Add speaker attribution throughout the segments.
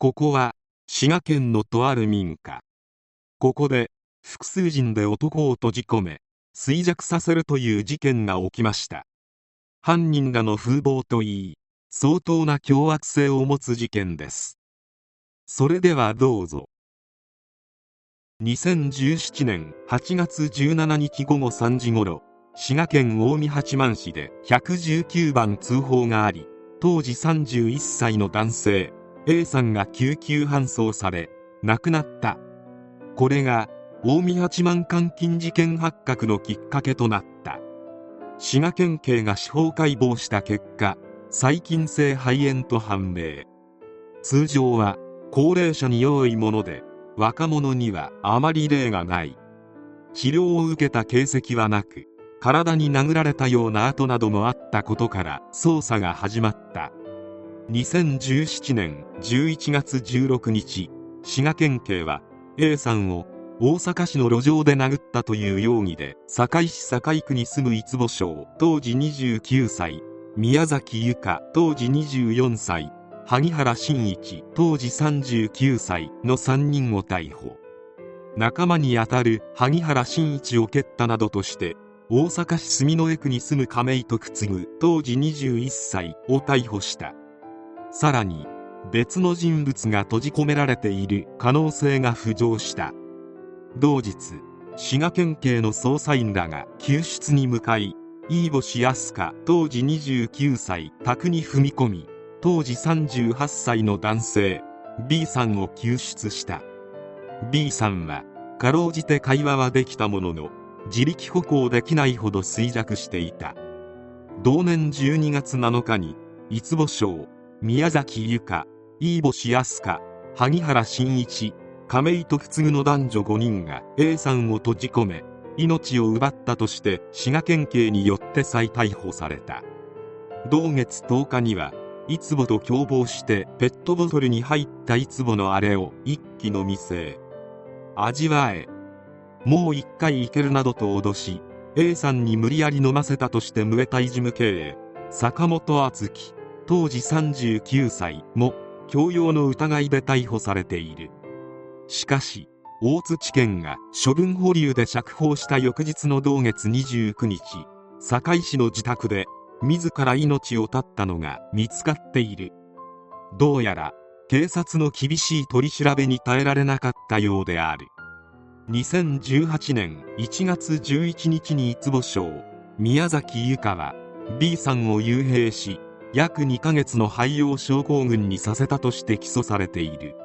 Speaker 1: ここは滋賀県のとある民家。ここで複数人で男を閉じ込め衰弱させるという事件が起きました。犯人らの風貌といい相当な凶悪性を持つ事件です。それではどうぞ。2017年8月17日午後3時ごろ滋賀県近江八幡市で119番通報があり当時31歳の男性 A さんが救急搬送され亡くなった。これが近江八幡監禁事件発覚のきっかけとなった。滋賀県警が司法解剖した結果細菌性肺炎と判明。通常は高齢者に多いもので若者にはあまり例がない。治療を受けた形跡はなく体に殴られたような跡などもあったことから捜査が始まった。2017年11月16日滋賀県警は A さんを大阪市の路上で殴ったという容疑で堺市堺区に住む五保省当時29歳宮崎由香当時24歳萩原真一当時39歳の3人を逮捕。仲間にあたる萩原真一を蹴ったなどとして大阪市住之江区に住む亀井徳次当時21歳を逮捕した。さらに別の人物が閉じ込められている可能性が浮上した。同日滋賀県警の捜査員らが救出に向かい飯星康香当時29歳宅に踏み込み当時38歳の男性 B さんを救出した。B さんはかろうじて会話はできたものの自力歩行できないほど衰弱していた。同年12月7日に五保省宮崎由香飯星康香萩原真一亀井と次の男女5人が A さんを閉じ込め命を奪ったとして滋賀県警によって再逮捕された。同月10日にはいつぼと共謀してペットボトルに入ったいつぼのあれを一気飲みせ味わえ。もう一回いけるなどと脅し A さんに無理やり飲ませたとしてムエタイ事務経営坂本敦樹。当時39歳も強要の疑いで逮捕されている。しかし大津地検が処分保留で釈放した翌日の同月29日堺市の自宅で自ら命を絶ったのが見つかっている。どうやら警察の厳しい取り調べに耐えられなかったようである。2018年1月11日に五保省宮崎由香は B さんを幽閉し約2ヶ月の肺葉症候群にさせたとして起訴されている。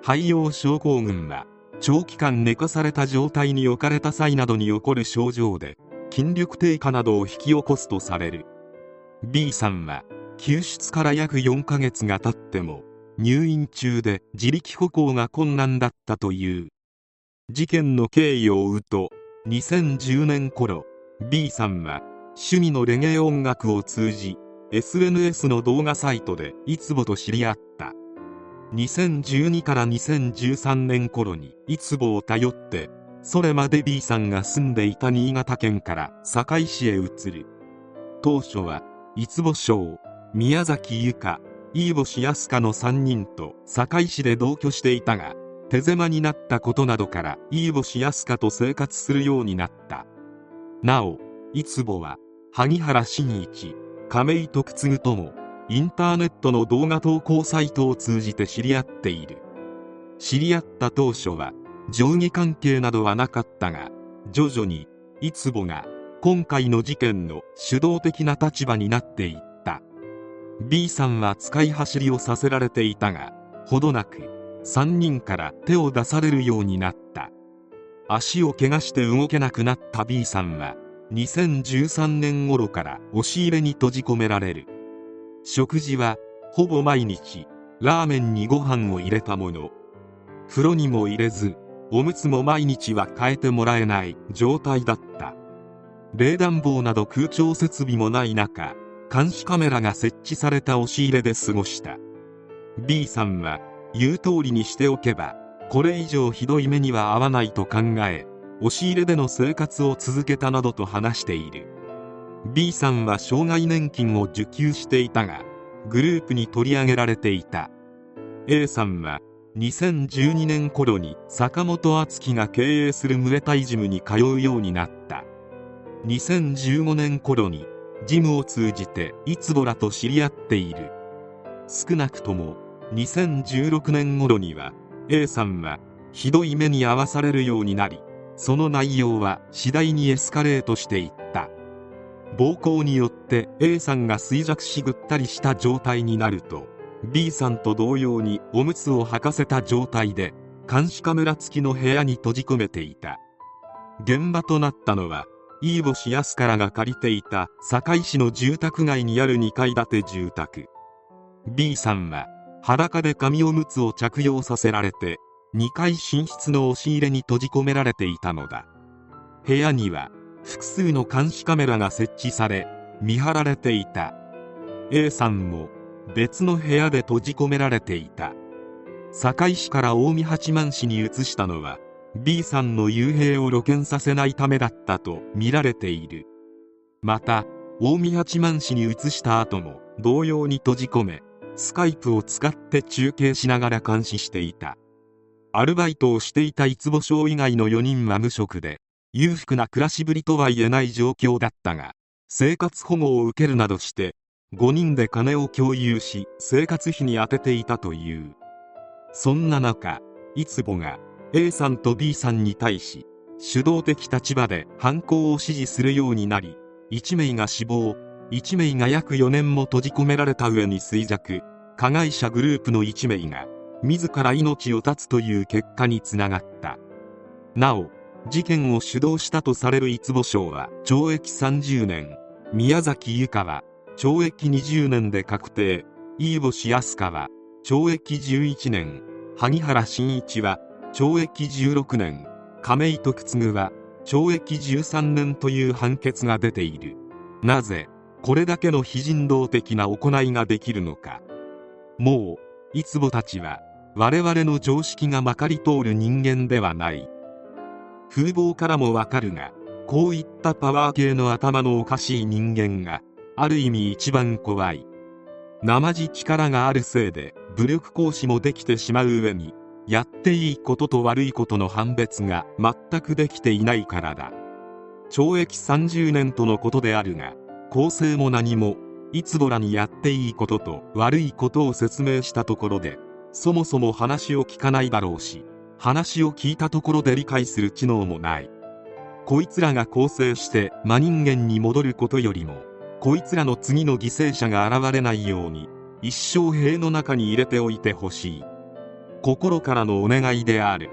Speaker 1: 肺葉症候群は長期間寝かされた状態に置かれた際などに起こる症状で筋力低下などを引き起こすとされる。B さんは救出から約4ヶ月が経っても入院中で自力歩行が困難だったという。事件の経緯を追うと2010年頃 B さんは趣味のレゲエ音楽を通じ SNS の動画サイトでいつぼと知り合った。2012から2013年頃にいつぼを頼ってそれまで B さんが住んでいた新潟県から堺市へ移る当初は五保省宮崎由香飯星康香の3人と堺市で同居していたが手狭になったことなどから飯星康香と生活するようになった。なお五保は萩原真一亀井徳次ともインターネットの動画投稿サイトを通じて知り合っている。知り合った当初は上下関係などはなかったが徐々に五保が今回の事件の主導的な立場になっていった。B さんは使い走りをさせられていたがほどなく3人から手を出されるようになった。足を怪我して動けなくなった B さんは2013年頃から押し入れに閉じ込められる。食事はほぼ毎日ラーメンにご飯を入れたもの。風呂にも入れずおむつも毎日は変えてもらえない状態だった。冷暖房など空調設備もない中監視カメラが設置された押し入れで過ごした。B さんは言う通りにしておけばこれ以上ひどい目には合わないと考え押し入れでの生活を続けたなどと話している。B さんは障害年金を受給していたがグループに取り上げられていた。A さんは2012年頃に坂本敦樹が経営するムエタイジムに通うようになった。2015年頃にジムを通じていつぼらと知り合っている。少なくとも2016年頃には A さんはひどい目に遭わされるようになりその内容は次第にエスカレートしていった。暴行によって A さんが衰弱しぐったりした状態になると B さんと同様におむつを履かせた状態で監視カメラ付きの部屋に閉じ込めていた。現場となったのは飯星康からが借りていた堺市の住宅街にある2階建て住宅。B さんは裸で紙おむつを着用させられて2階寝室の押し入れに閉じ込められていたのだ。部屋には複数の監視カメラが設置され見張られていた。A さんも別の部屋で閉じ込められていた。堺市から近江八幡市に移したのは B さんの幽閉を露見させないためだったと見られている。また近江八幡市に移した後も同様に閉じ込めスカイプを使って中継しながら監視していた。アルバイトをしていた五保省以外の4人は無職で裕福な暮らしぶりとは言えない状況だったが生活保護を受けるなどして5人で金を共有し生活費に充てていたという。そんな中いつぼが A さんと B さんに対し主導的立場で犯行を指示するようになり1名が死亡1名が約4年も閉じ込められた上に衰弱。加害者グループの1名が自ら命を絶つという結果につながった。なお事件を主導したとされる五保省は懲役30年。宮崎由香は懲役20年で確定。飯星康香は懲役11年。萩原慎一は懲役16年。亀井徳次は懲役13年という判決が出ている。なぜこれだけの非人道的な行いができるのか。もういつぼたちは我々の常識がまかり通る人間ではない。風貌からもわかるがこういったパワー系の頭のおかしい人間がある意味一番怖い。生地力があるせいで武力行使もできてしまう上にやっていいことと悪いことの判別が全くできていないからだ。懲役30年とのことであるが公正も何もいつぼらにやっていいことと悪いことを説明したところでそもそも話を聞かないだろうし話を聞いたところで理解する知能もない。こいつらが構成して真人間に戻ることよりもこいつらの次の犠牲者が現れないように一生塀の中に入れておいてほしい。心からのお願いである。